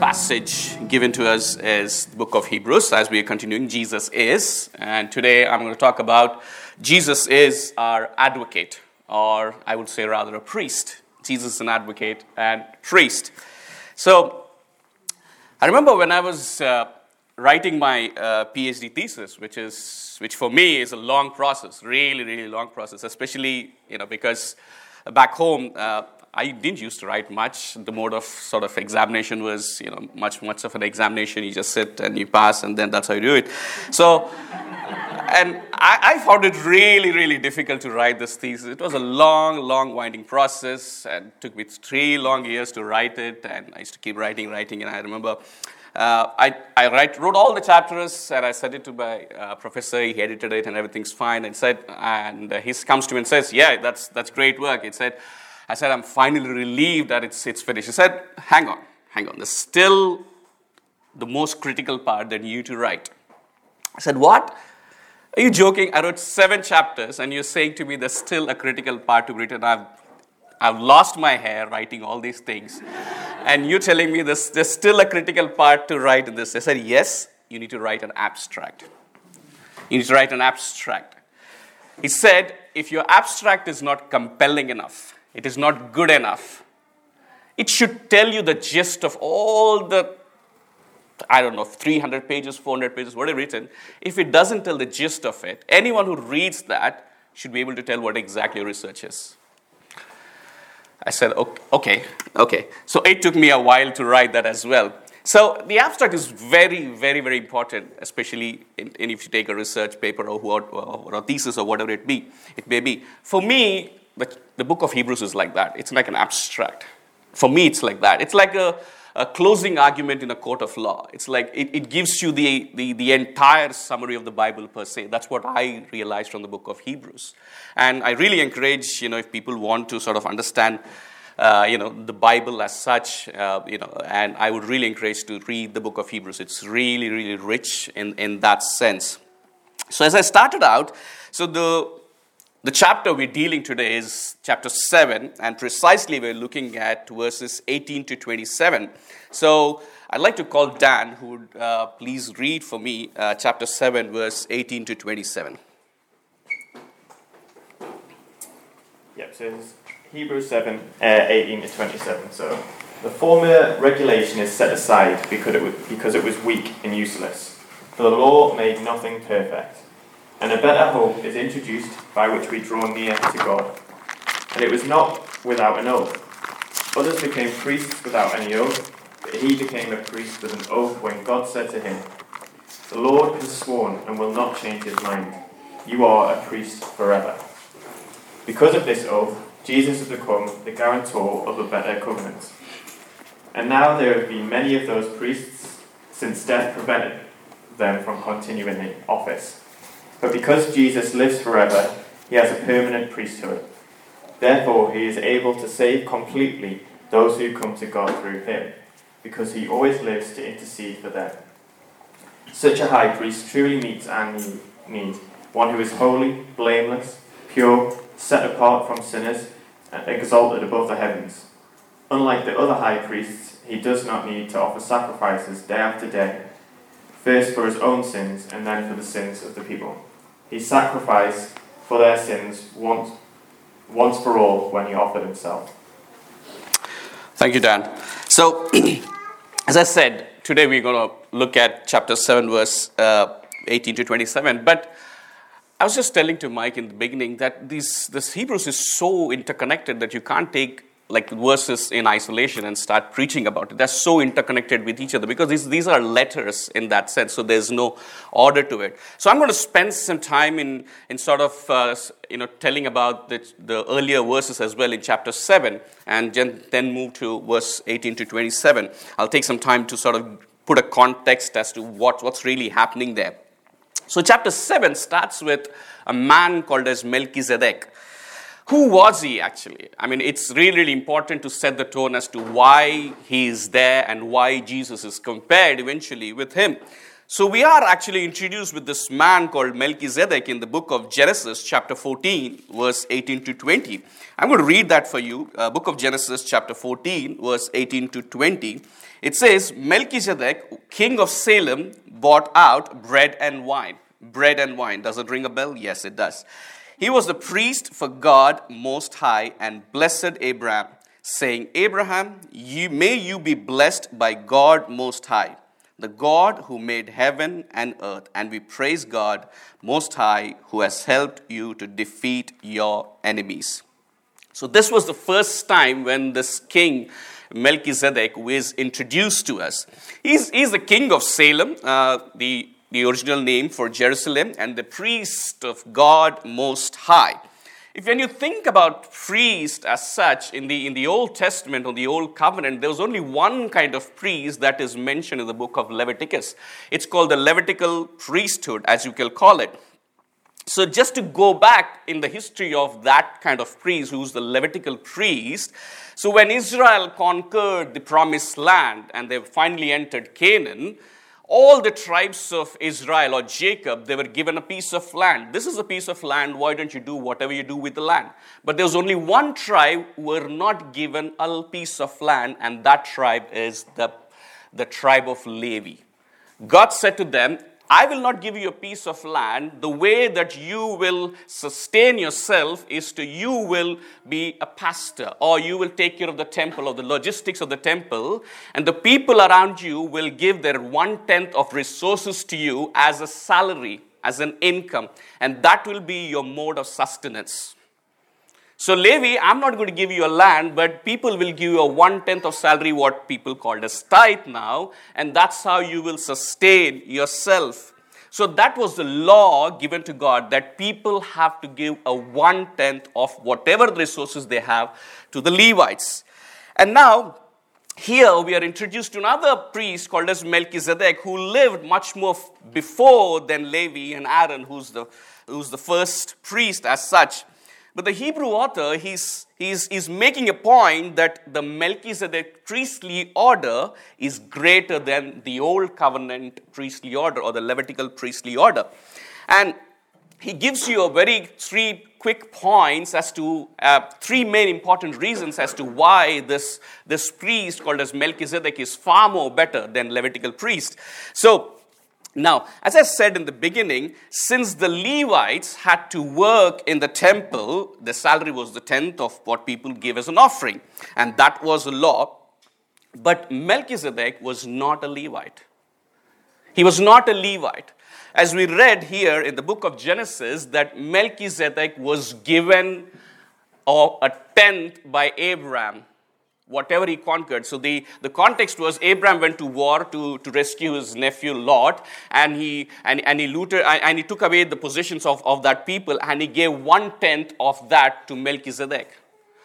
passage given to us is the book of Hebrews as we are continuing. Jesus is. And today I'm going to talk about Jesus is our advocate, or I would say rather a priest. Jesus is an advocate and priest. So I remember when I was uh, writing my uh, PhD thesis, which is which for me is a long process, really, really long process, especially you know because back home uh, I didn't used to write much. The mode of sort of examination was, you know, much, much of an examination. You just sit and you pass, and then that's how you do it. So, and I, I found it really, really difficult to write this thesis. It was a long, long, winding process, and took me three long years to write it. And I used to keep writing, writing, and I remember. Uh, I, I write, wrote all the chapters and I sent it to my uh, professor. He edited it and everything's fine. And said, and he comes to me and says, "Yeah, that's that's great work." It said, I said, I'm finally relieved that it's, it's finished. He said, hang on, hang on. There's still the most critical part that you need to write. I said, what? Are you joking? I wrote seven chapters and you're saying to me there's still a critical part to be written. I've, I've lost my hair writing all these things. And you're telling me there's, there's still a critical part to write in this. I said, yes, you need to write an abstract. You need to write an abstract. He said, if your abstract is not compelling enough, it is not good enough. It should tell you the gist of all the, I don't know, 300 pages, 400 pages, whatever written. If it doesn't tell the gist of it, anyone who reads that should be able to tell what exactly your research is. I said, okay, okay. So it took me a while to write that as well. So the abstract is very, very, very important, especially in, in if you take a research paper or, or, or, a thesis or whatever it be, it may be. For me, the, the book of Hebrews is like that. It's like an abstract. For me, it's like that. It's like a, a closing argument in a court of law. It's like it, it gives you the, the, the entire summary of the Bible per se. That's what I realized from the book of Hebrews. And I really encourage, you know, if people want to sort of understand uh, you know, the Bible as such, uh, you know, and I would really encourage to read the book of Hebrews. It's really, really rich in, in that sense. So as I started out, so the the chapter we're dealing today is chapter 7, and precisely we're looking at verses 18 to 27. So I'd like to call Dan, who would uh, please read for me uh, chapter 7, verse 18 to 27. Yep, so it's Hebrews 7, uh, 18 to 27. So the former regulation is set aside because it, was, because it was weak and useless. For the law made nothing perfect. And a better hope is introduced by which we draw near to God. And it was not without an oath. Others became priests without any oath, but he became a priest with an oath when God said to him, The Lord has sworn and will not change his mind. You are a priest forever. Because of this oath, Jesus has become the guarantor of a better covenant. And now there have been many of those priests since death prevented them from continuing in office. But because Jesus lives forever, he has a permanent priesthood. Therefore, he is able to save completely those who come to God through him, because he always lives to intercede for them. Such a high priest truly meets our need, one who is holy, blameless, pure, set apart from sinners, and exalted above the heavens. Unlike the other high priests, he does not need to offer sacrifices day after day, first for his own sins and then for the sins of the people. He sacrificed for their sins once, once for all when he offered himself. Thank you, Dan. So, as I said, today we're going to look at chapter 7, verse uh, 18 to 27. But I was just telling to Mike in the beginning that these, this Hebrews is so interconnected that you can't take like verses in isolation and start preaching about it. They're so interconnected with each other because these, these are letters in that sense, so there's no order to it. So I'm going to spend some time in, in sort of uh, you know, telling about the, the earlier verses as well in chapter 7 and then move to verse 18 to 27. I'll take some time to sort of put a context as to what, what's really happening there. So, chapter 7 starts with a man called as Melchizedek. Who was he actually? I mean, it's really, really important to set the tone as to why he is there and why Jesus is compared eventually with him. So, we are actually introduced with this man called Melchizedek in the book of Genesis, chapter 14, verse 18 to 20. I'm going to read that for you. Uh, book of Genesis, chapter 14, verse 18 to 20. It says, Melchizedek, king of Salem, bought out bread and wine. Bread and wine. Does it ring a bell? Yes, it does. He was the priest for God Most High and blessed Abraham, saying, Abraham, you, may you be blessed by God Most High, the God who made heaven and earth. And we praise God Most High who has helped you to defeat your enemies. So, this was the first time when this king Melchizedek was introduced to us. He's, he's the king of Salem, uh, the the original name for Jerusalem, and the priest of God Most High. If when you think about priest as such in the, in the Old Testament or the Old Covenant, there was only one kind of priest that is mentioned in the book of Leviticus. It's called the Levitical priesthood, as you can call it. So, just to go back in the history of that kind of priest, who's the Levitical priest, so when Israel conquered the promised land and they finally entered Canaan, all the tribes of Israel or Jacob, they were given a piece of land. This is a piece of land. Why don't you do whatever you do with the land? But there was only one tribe were not given a piece of land, and that tribe is the, the tribe of Levi. God said to them, I will not give you a piece of land. The way that you will sustain yourself is to you will be a pastor or you will take care of the temple or the logistics of the temple, and the people around you will give their one tenth of resources to you as a salary, as an income, and that will be your mode of sustenance. So, Levi, I'm not going to give you a land, but people will give you a one tenth of salary, what people called as tithe now, and that's how you will sustain yourself. So, that was the law given to God that people have to give a one tenth of whatever resources they have to the Levites. And now, here we are introduced to another priest called as Melchizedek who lived much more before than Levi and Aaron, who's the, who's the first priest as such. But the Hebrew author, he's, he's, he's making a point that the Melchizedek priestly order is greater than the old covenant priestly order or the Levitical priestly order. And he gives you a very three quick points as to uh, three main important reasons as to why this, this priest called as Melchizedek is far more better than Levitical priest. So now, as I said in the beginning, since the Levites had to work in the temple, the salary was the tenth of what people gave as an offering, and that was a law. But Melchizedek was not a Levite. He was not a Levite. As we read here in the book of Genesis, that Melchizedek was given a tenth by Abraham whatever he conquered. So the, the context was Abraham went to war to, to rescue his nephew Lot, and he and, and he looted and he took away the possessions of, of that people, and he gave one tenth of that to Melchizedek.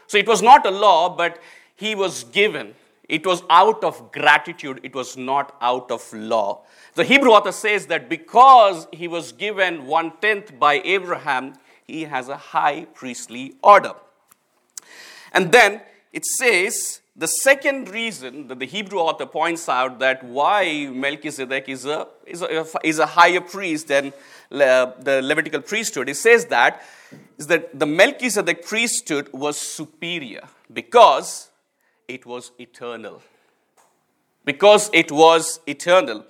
So it was not a law, but he was given. It was out of gratitude, it was not out of law. The Hebrew author says that because he was given one tenth by Abraham, he has a high priestly order. And then it says the second reason that the Hebrew author points out that why Melchizedek is a, is a, is a higher priest than uh, the Levitical priesthood, it says that is that the Melchizedek priesthood was superior because it was eternal. Because it was eternal.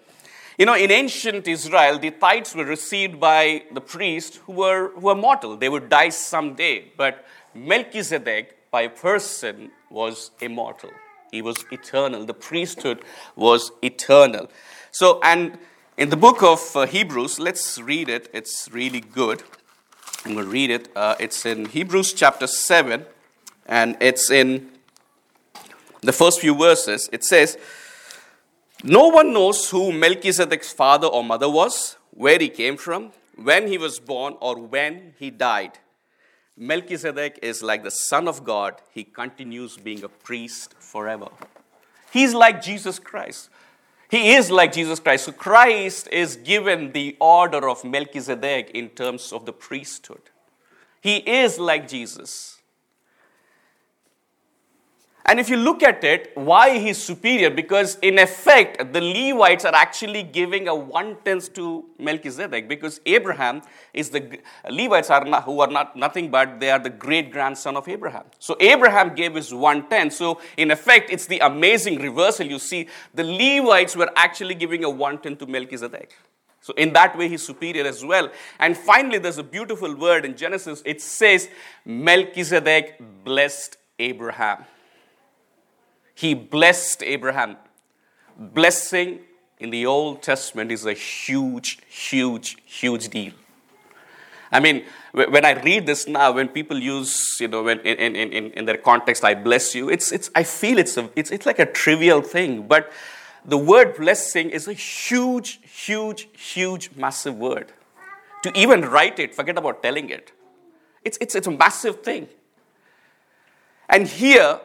You know, in ancient Israel, the tithes were received by the priests who were, who were mortal. They would die someday. But Melchizedek by a person was immortal. He was eternal. The priesthood was eternal. So, and in the book of uh, Hebrews, let's read it. It's really good. I'm going to read it. Uh, it's in Hebrews chapter 7, and it's in the first few verses. It says, No one knows who Melchizedek's father or mother was, where he came from, when he was born, or when he died. Melchizedek is like the Son of God. He continues being a priest forever. He's like Jesus Christ. He is like Jesus Christ. So Christ is given the order of Melchizedek in terms of the priesthood. He is like Jesus. And if you look at it, why he's superior? Because in effect, the Levites are actually giving a one tenth to Melchizedek because Abraham is the Levites are not, who are not nothing but they are the great grandson of Abraham. So Abraham gave his one tenth. So in effect, it's the amazing reversal. You see, the Levites were actually giving a one tenth to Melchizedek. So in that way, he's superior as well. And finally, there's a beautiful word in Genesis. It says, Melchizedek blessed Abraham. He blessed Abraham. Blessing in the Old Testament is a huge, huge, huge deal. I mean, when I read this now, when people use, you know, when in, in, in, in their context, I bless you, it's, it's, I feel it's, a, it's, it's like a trivial thing. But the word blessing is a huge, huge, huge, massive word. To even write it, forget about telling it. It's, it's, it's a massive thing. And here,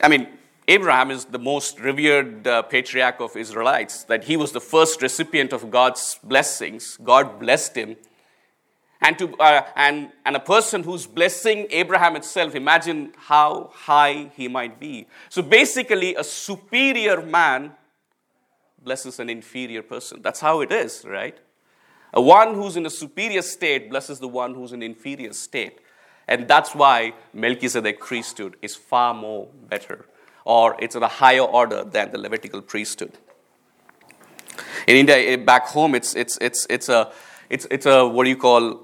I mean, Abraham is the most revered uh, patriarch of Israelites, that he was the first recipient of God's blessings. God blessed him. And, to, uh, and, and a person who's blessing Abraham itself, imagine how high he might be. So basically, a superior man blesses an inferior person. That's how it is, right? A one who's in a superior state blesses the one who's in an inferior state. And that's why Melchizedek priesthood is far more better or it's at a higher order than the Levitical priesthood. In India, eh, back home, it's, it's, it's, it's, a, it's, it's a, what do you call,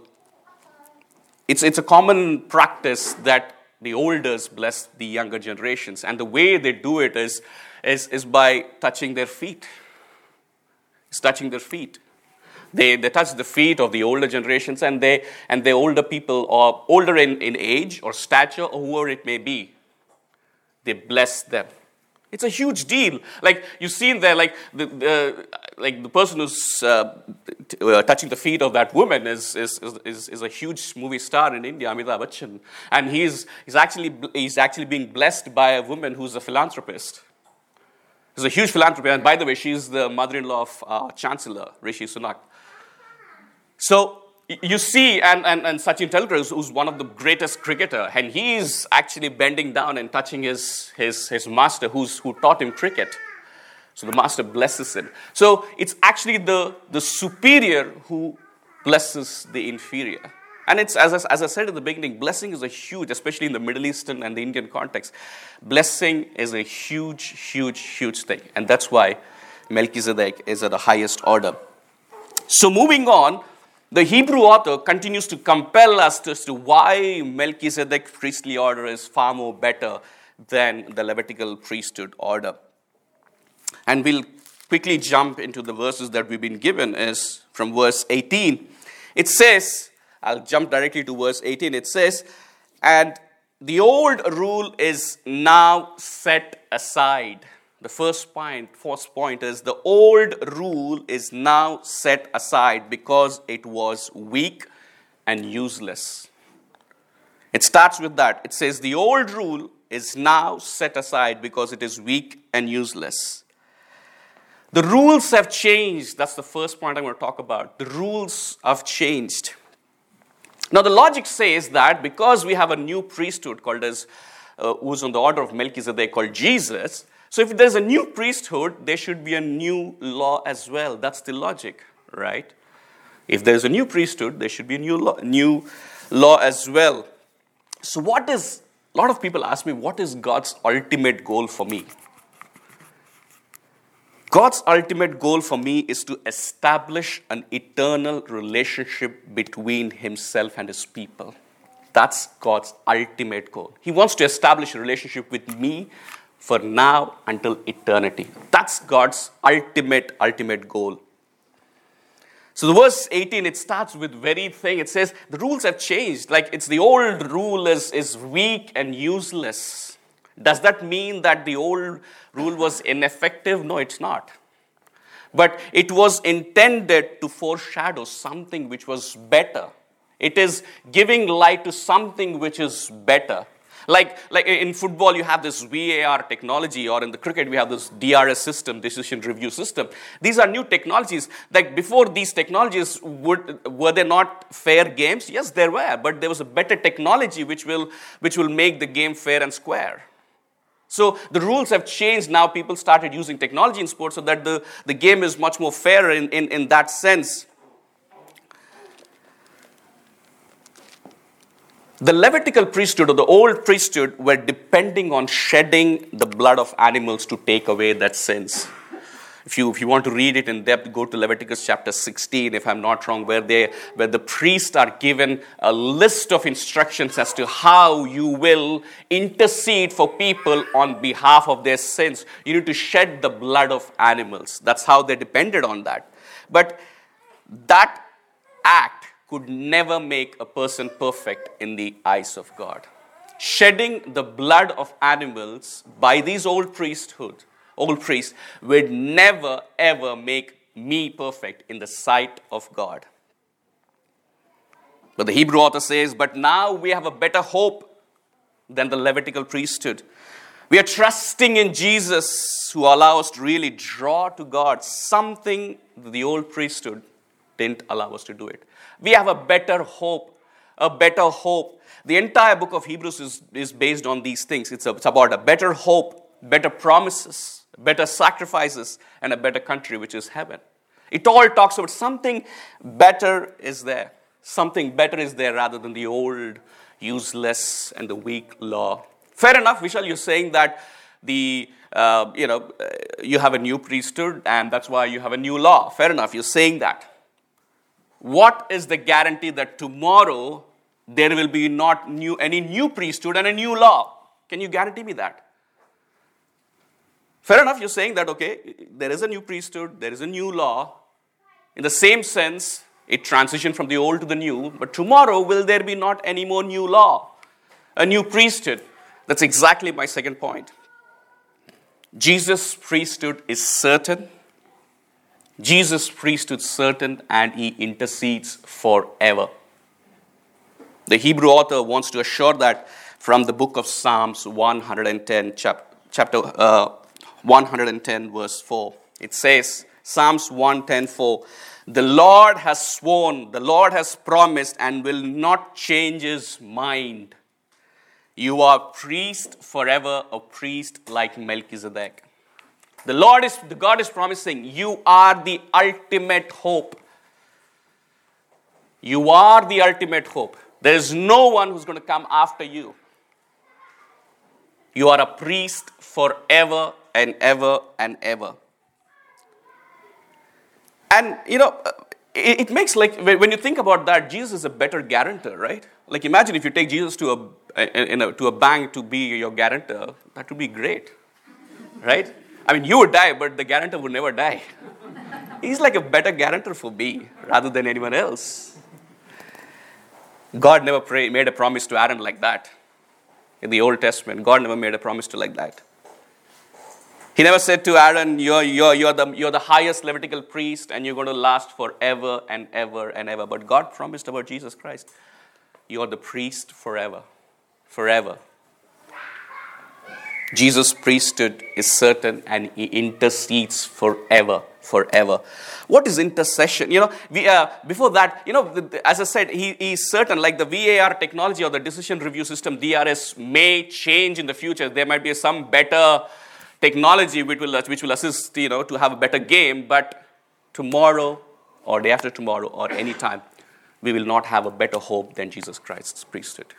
it's, it's a common practice that the elders bless the younger generations. And the way they do it is, is, is by touching their feet. It's touching their feet. They, they touch the feet of the older generations and they and the older people or older in, in age or stature or whoever it may be they bless them. It's a huge deal. Like you see there, like the, the like the person who's uh, t- uh, touching the feet of that woman is, is, is, is a huge movie star in India, Amitabh Bachchan, and he's, he's actually he's actually being blessed by a woman who's a philanthropist. He's a huge philanthropist, and by the way, she's the mother-in-law of uh, Chancellor Rishi Sunak. So you see, and, and, and Sachin Tendulkar, who's one of the greatest cricketer, and he's actually bending down and touching his, his, his master who's, who taught him cricket. So the master blesses him. So it's actually the, the superior who blesses the inferior. And it's, as I, as I said at the beginning, blessing is a huge, especially in the Middle Eastern and the Indian context, blessing is a huge, huge, huge thing. And that's why Melchizedek is at the highest order. So moving on, the Hebrew author continues to compel us as to why Melchizedek's priestly order is far more better than the Levitical priesthood order. And we'll quickly jump into the verses that we've been given is from verse 18. It says, I'll jump directly to verse 18. It says, and the old rule is now set aside the first point, first point is the old rule is now set aside because it was weak and useless. It starts with that. It says the old rule is now set aside because it is weak and useless. The rules have changed. That's the first point I'm going to talk about. The rules have changed. Now, the logic says that because we have a new priesthood called as, uh, who's on the order of Melchizedek called Jesus, so if there's a new priesthood, there should be a new law as well. That's the logic, right? If there's a new priesthood, there should be a new law, new law as well. So what is a lot of people ask me what is God's ultimate goal for me? God's ultimate goal for me is to establish an eternal relationship between himself and his people. That's God's ultimate goal. He wants to establish a relationship with me for now until eternity. That's God's ultimate, ultimate goal. So the verse 18, it starts with very thing. It says the rules have changed. Like it's the old rule is, is weak and useless. Does that mean that the old rule was ineffective? No, it's not. But it was intended to foreshadow something which was better. It is giving light to something which is better. Like, like in football, you have this VAR technology, or in the cricket, we have this DRS system, decision review system. These are new technologies. Like before these technologies, would, were there not fair games? Yes, there were, but there was a better technology which will, which will make the game fair and square. So the rules have changed now. People started using technology in sports so that the, the game is much more fair in, in, in that sense. The Levitical priesthood or the old priesthood were depending on shedding the blood of animals to take away that sins. If you, if you want to read it in depth, go to Leviticus chapter 16, if I'm not wrong, where, they, where the priests are given a list of instructions as to how you will intercede for people on behalf of their sins. You need to shed the blood of animals. That's how they depended on that. But that act could never make a person perfect in the eyes of God. Shedding the blood of animals by these old priesthood, old priests, would never ever make me perfect in the sight of God. But the Hebrew author says, But now we have a better hope than the Levitical priesthood. We are trusting in Jesus who allows us to really draw to God something the old priesthood didn't allow us to do it. We have a better hope, a better hope. The entire book of Hebrews is, is based on these things. It's, a, it's about a better hope, better promises, better sacrifices, and a better country, which is heaven. It all talks about something better is there. Something better is there rather than the old, useless, and the weak law. Fair enough, Vishal, you're saying that the uh, you know you have a new priesthood and that's why you have a new law. Fair enough, you're saying that what is the guarantee that tomorrow there will be not new, any new priesthood and a new law? Can you guarantee me that? Fair enough, you're saying that, okay, there is a new priesthood, there is a new law. In the same sense, it transitioned from the old to the new, but tomorrow will there be not any more new law, a new priesthood? That's exactly my second point. Jesus' priesthood is certain Jesus' priesthood certain and he intercedes forever. The Hebrew author wants to assure that from the book of Psalms 110, chap- chapter uh, 110, verse 4. It says, Psalms 110, 4, The Lord has sworn, the Lord has promised, and will not change his mind. You are priest forever, a priest like Melchizedek. The Lord is, the God is promising, you are the ultimate hope. You are the ultimate hope. There is no one who's going to come after you. You are a priest forever and ever and ever. And, you know, uh, it, it, makes like, when you think about that, Jesus is a better guarantor, right? Like, imagine if you take Jesus to a, uh, uh, a, to a bank to be your guarantor, that would be great, right? I mean, you would die, but the guarantor would never die. He's like a better guarantor for me rather than anyone else. God never pray, made a promise to Aaron like that. In the Old Testament, God never made a promise to like that. He never said to Aaron, you're, you're, you're, the, you're the highest Levitical priest and you're going to last forever and ever and ever. But God promised about Jesus Christ, you're the priest forever. Forever. Jesus' priesthood is certain and he intercedes forever, forever. What is intercession? You know, we, uh, before that, you know, as I said, he, he is certain, like the VAR technology or the decision review system, DRS, may change in the future. There might be some better technology which will, which will assist, you know, to have a better game, but tomorrow or day after tomorrow or any time, we will not have a better hope than Jesus Christ's priesthood.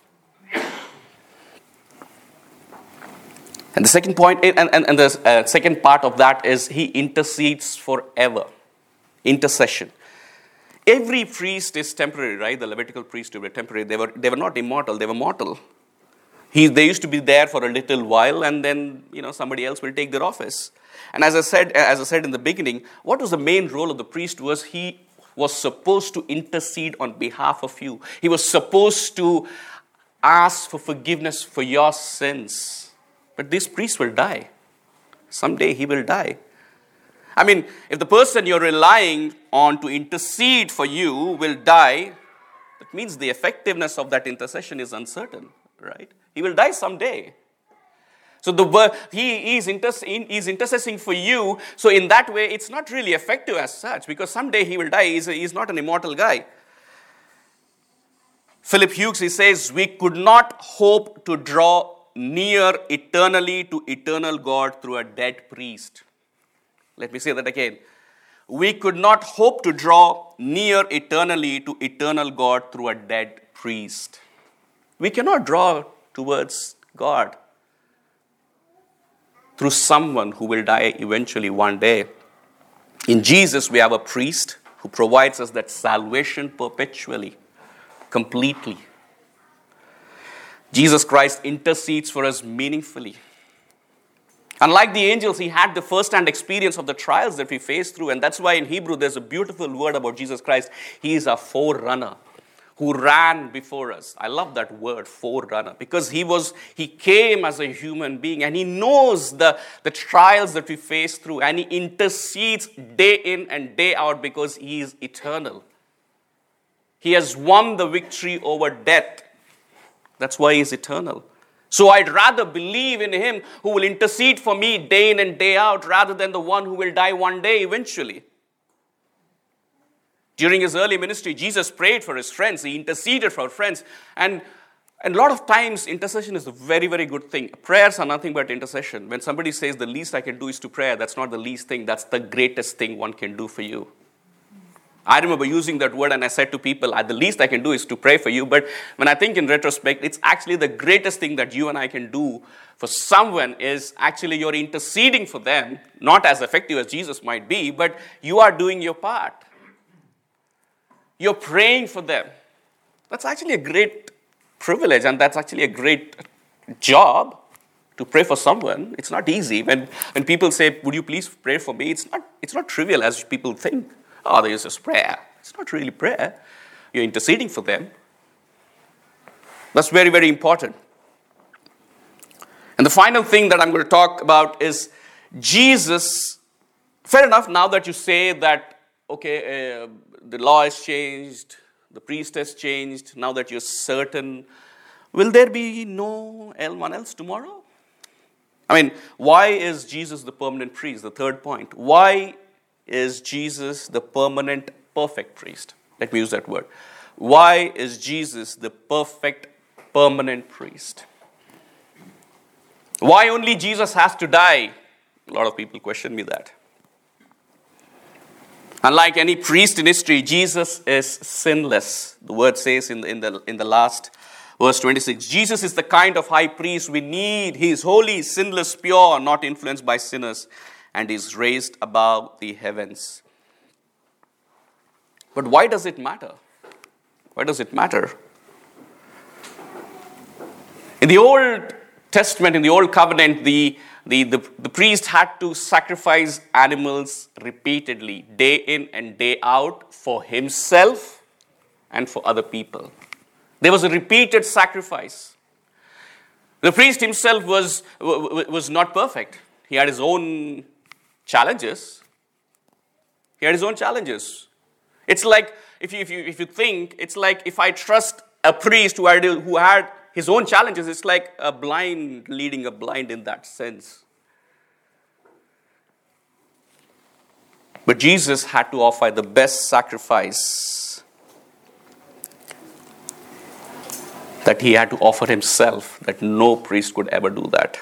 And the second point, and, and, and the uh, second part of that is he intercedes forever. Intercession. Every priest is temporary, right? The Levitical priests were temporary. They were, they were not immortal, they were mortal. He, they used to be there for a little while, and then you know somebody else will take their office. And as I said, as I said in the beginning, what was the main role of the priest was he was supposed to intercede on behalf of you. He was supposed to ask for forgiveness for your sins but this priest will die. Someday he will die. I mean, if the person you're relying on to intercede for you will die, that means the effectiveness of that intercession is uncertain, right? He will die someday. So the he is, inter- is intercessing for you. So in that way, it's not really effective as such because someday he will die. He's, a, he's not an immortal guy. Philip Hughes he says we could not hope to draw near eternally to eternal God through a dead priest. Let me say that again. We could not hope to draw near eternally to eternal God through a dead priest. We cannot draw towards God through someone who will die eventually one day. In Jesus, we have a priest who provides us that salvation perpetually, completely. Jesus Christ intercedes for us meaningfully. Unlike the angels, he had the first hand experience of the trials that we face through. And that's why in Hebrew, there's a beautiful word about Jesus Christ. He is a forerunner who ran before us. I love that word, forerunner, because he was, he came as a human being and he knows the, the trials that we face through and he intercedes day in and day out because he is eternal. He has won the victory over death. That's why he's eternal. So I'd rather believe in him who will intercede for me day in and day out rather than the one who will die one day eventually. During his early ministry, Jesus prayed for his friends, he interceded for friends. And, and a lot of times, intercession is a very, very good thing. Prayers are nothing but intercession. When somebody says the least I can do is to pray, that's not the least thing, that's the greatest thing one can do for you. I remember using that word and I said to people, the least I can do is to pray for you. But when I think in retrospect, it's actually the greatest thing that you and I can do for someone is actually you're interceding for them, not as effective as Jesus might be, but you are doing your part. You're praying for them. That's actually a great privilege and that's actually a great job to pray for someone. It's not easy. When, when people say, Would you please pray for me? It's not, it's not trivial as people think. Oh, there's just prayer. It's not really prayer. You're interceding for them. That's very, very important. And the final thing that I'm going to talk about is Jesus. Fair enough, now that you say that, okay, uh, the law has changed, the priest has changed, now that you're certain, will there be no one else tomorrow? I mean, why is Jesus the permanent priest? The third point. Why is Jesus the permanent, perfect priest? Let me use that word. Why is Jesus the perfect, permanent priest? Why only Jesus has to die? A lot of people question me that. Unlike any priest in history, Jesus is sinless. The word says in the, in the, in the last verse 26 Jesus is the kind of high priest we need. He is holy, sinless, pure, not influenced by sinners and is raised above the heavens. But why does it matter? Why does it matter? In the Old Testament, in the Old Covenant, the, the, the, the, priest had to sacrifice animals repeatedly, day in and day out, for himself and for other people. There was a repeated sacrifice. The priest himself was, was not perfect. He had his own challenges. He had his own challenges. It's like, if you, if you, if you think, it's like if I trust a priest who had, who had his own challenges, it's like a blind leading a blind in that sense. But Jesus had to offer the best sacrifice that he had to offer himself, that no priest could ever do that.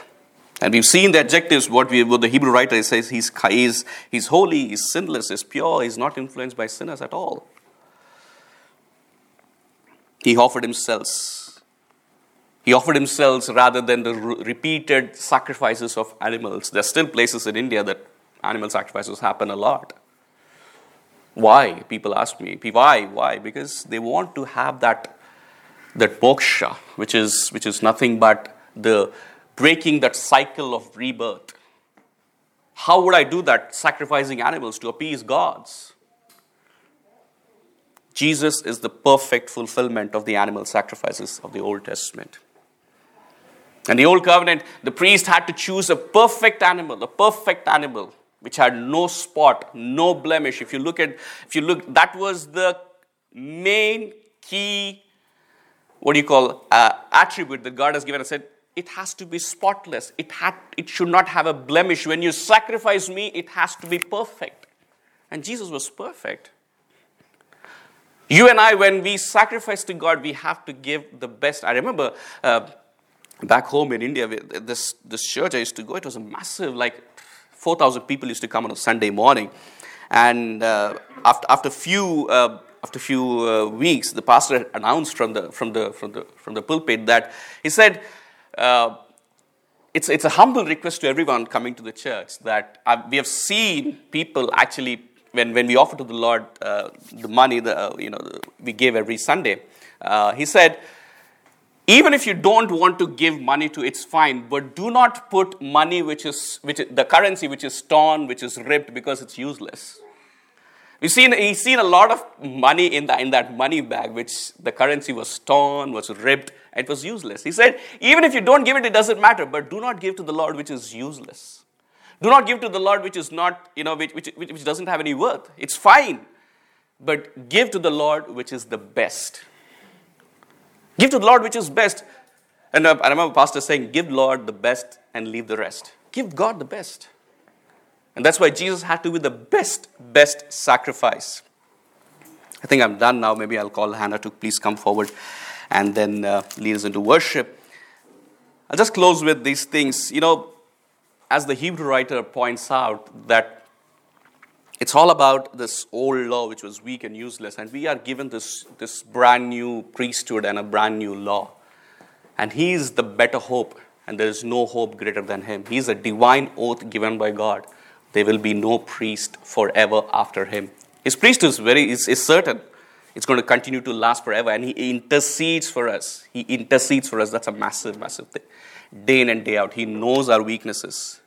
And we've seen the adjectives, what, we, what the Hebrew writer says, he's, he's, he's holy, he's sinless, he's pure, he's not influenced by sinners at all. He offered himself. He offered himself rather than the re- repeated sacrifices of animals. There are still places in India that animal sacrifices happen a lot. Why? People ask me. Why? Why? Because they want to have that, that moksha, which is, which is nothing but the breaking that cycle of rebirth. How would I do that? Sacrificing animals to appease gods. Jesus is the perfect fulfillment of the animal sacrifices of the Old Testament. And the Old Covenant, the priest had to choose a perfect animal, a perfect animal, which had no spot, no blemish. If you look at, if you look, that was the main key what do you call, uh, attribute that God has given us. Said, it has to be spotless. It, had, it should not have a blemish. When you sacrifice me, it has to be perfect. And Jesus was perfect. You and I, when we sacrifice to God, we have to give the best. I remember uh, back home in India, this, this church I used to go, it was a massive, like 4,000 people used to come on a Sunday morning. And uh, after, after few, uh, after few uh, weeks, the pastor announced from the, from, the, from, the, from the pulpit that he said, uh, it's, it's a humble request to everyone coming to the church that uh, we have seen people actually when, when we offer to the Lord uh, the money the, uh, you know, we give every Sunday, he said, even if you don't want to give money to it's fine but do not put money which is, which is the currency which is torn which is ripped because it's useless we've seen, he's seen a lot of money in, the, in that money bag which the currency was torn was ripped it was useless he said even if you don't give it it doesn't matter but do not give to the lord which is useless do not give to the Lord which is not, you know, which, which, which doesn't have any worth. It's fine. But give to the Lord which is the best. Give to the Lord which is best. And uh, I remember Pastor saying, Give Lord the best and leave the rest. Give God the best. And that's why Jesus had to be the best, best sacrifice. I think I'm done now. Maybe I'll call Hannah to please come forward and then uh, lead us into worship. I'll just close with these things. You know, as the Hebrew writer points out, that it's all about this old law which was weak and useless, and we are given this, this brand new priesthood and a brand new law. And he is the better hope, and there is no hope greater than him. He's a divine oath given by God. There will be no priest forever after him. His priesthood is very is, is certain. It's going to continue to last forever, and he intercedes for us. He intercedes for us. That's a massive, massive thing day in and day out. He knows our weaknesses,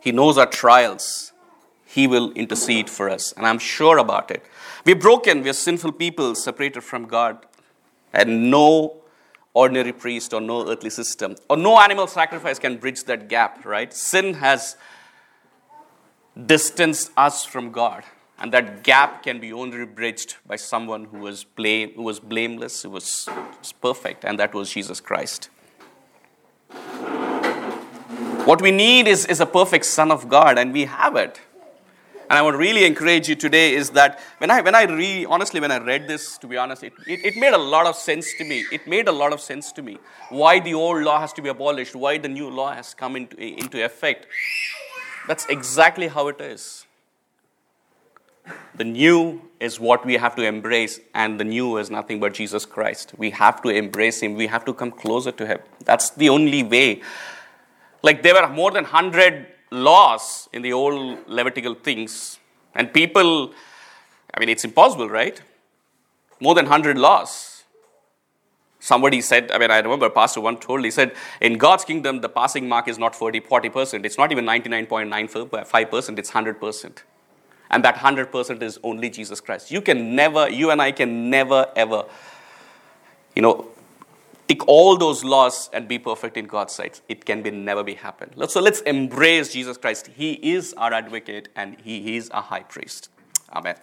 He knows our trials. He will intercede for us, and I'm sure about it. We're broken, we're sinful people separated from God, and no ordinary priest or no earthly system or no animal sacrifice can bridge that gap, right? Sin has distanced us from God. And that gap can be only bridged by someone who was, blame, who was blameless, who was, was perfect, and that was Jesus Christ. What we need is, is a perfect Son of God, and we have it. And I would really encourage you today is that when I, when I re, honestly, when I read this, to be honest, it, it, it made a lot of sense to me. It made a lot of sense to me. Why the old law has to be abolished, why the new law has come into, into effect. That's exactly how it is. The new is what we have to embrace, and the new is nothing but Jesus Christ. We have to embrace Him, we have to come closer to Him. That's the only way like there were more than 100 laws in the old Levitical things. And people, I mean, it's impossible, right? More than 100 laws. Somebody said, I mean, I remember Pastor one told, he said, in God's kingdom, the passing mark is not 40, 40%. It's not even 99.95%, it's 100%. And that 100% is only Jesus Christ. You can never, you and I can never, ever, you know, tick all those laws and be perfect in God's sight. It can be never be happen. So let's embrace Jesus Christ. He is our advocate and he is our high priest. Amen.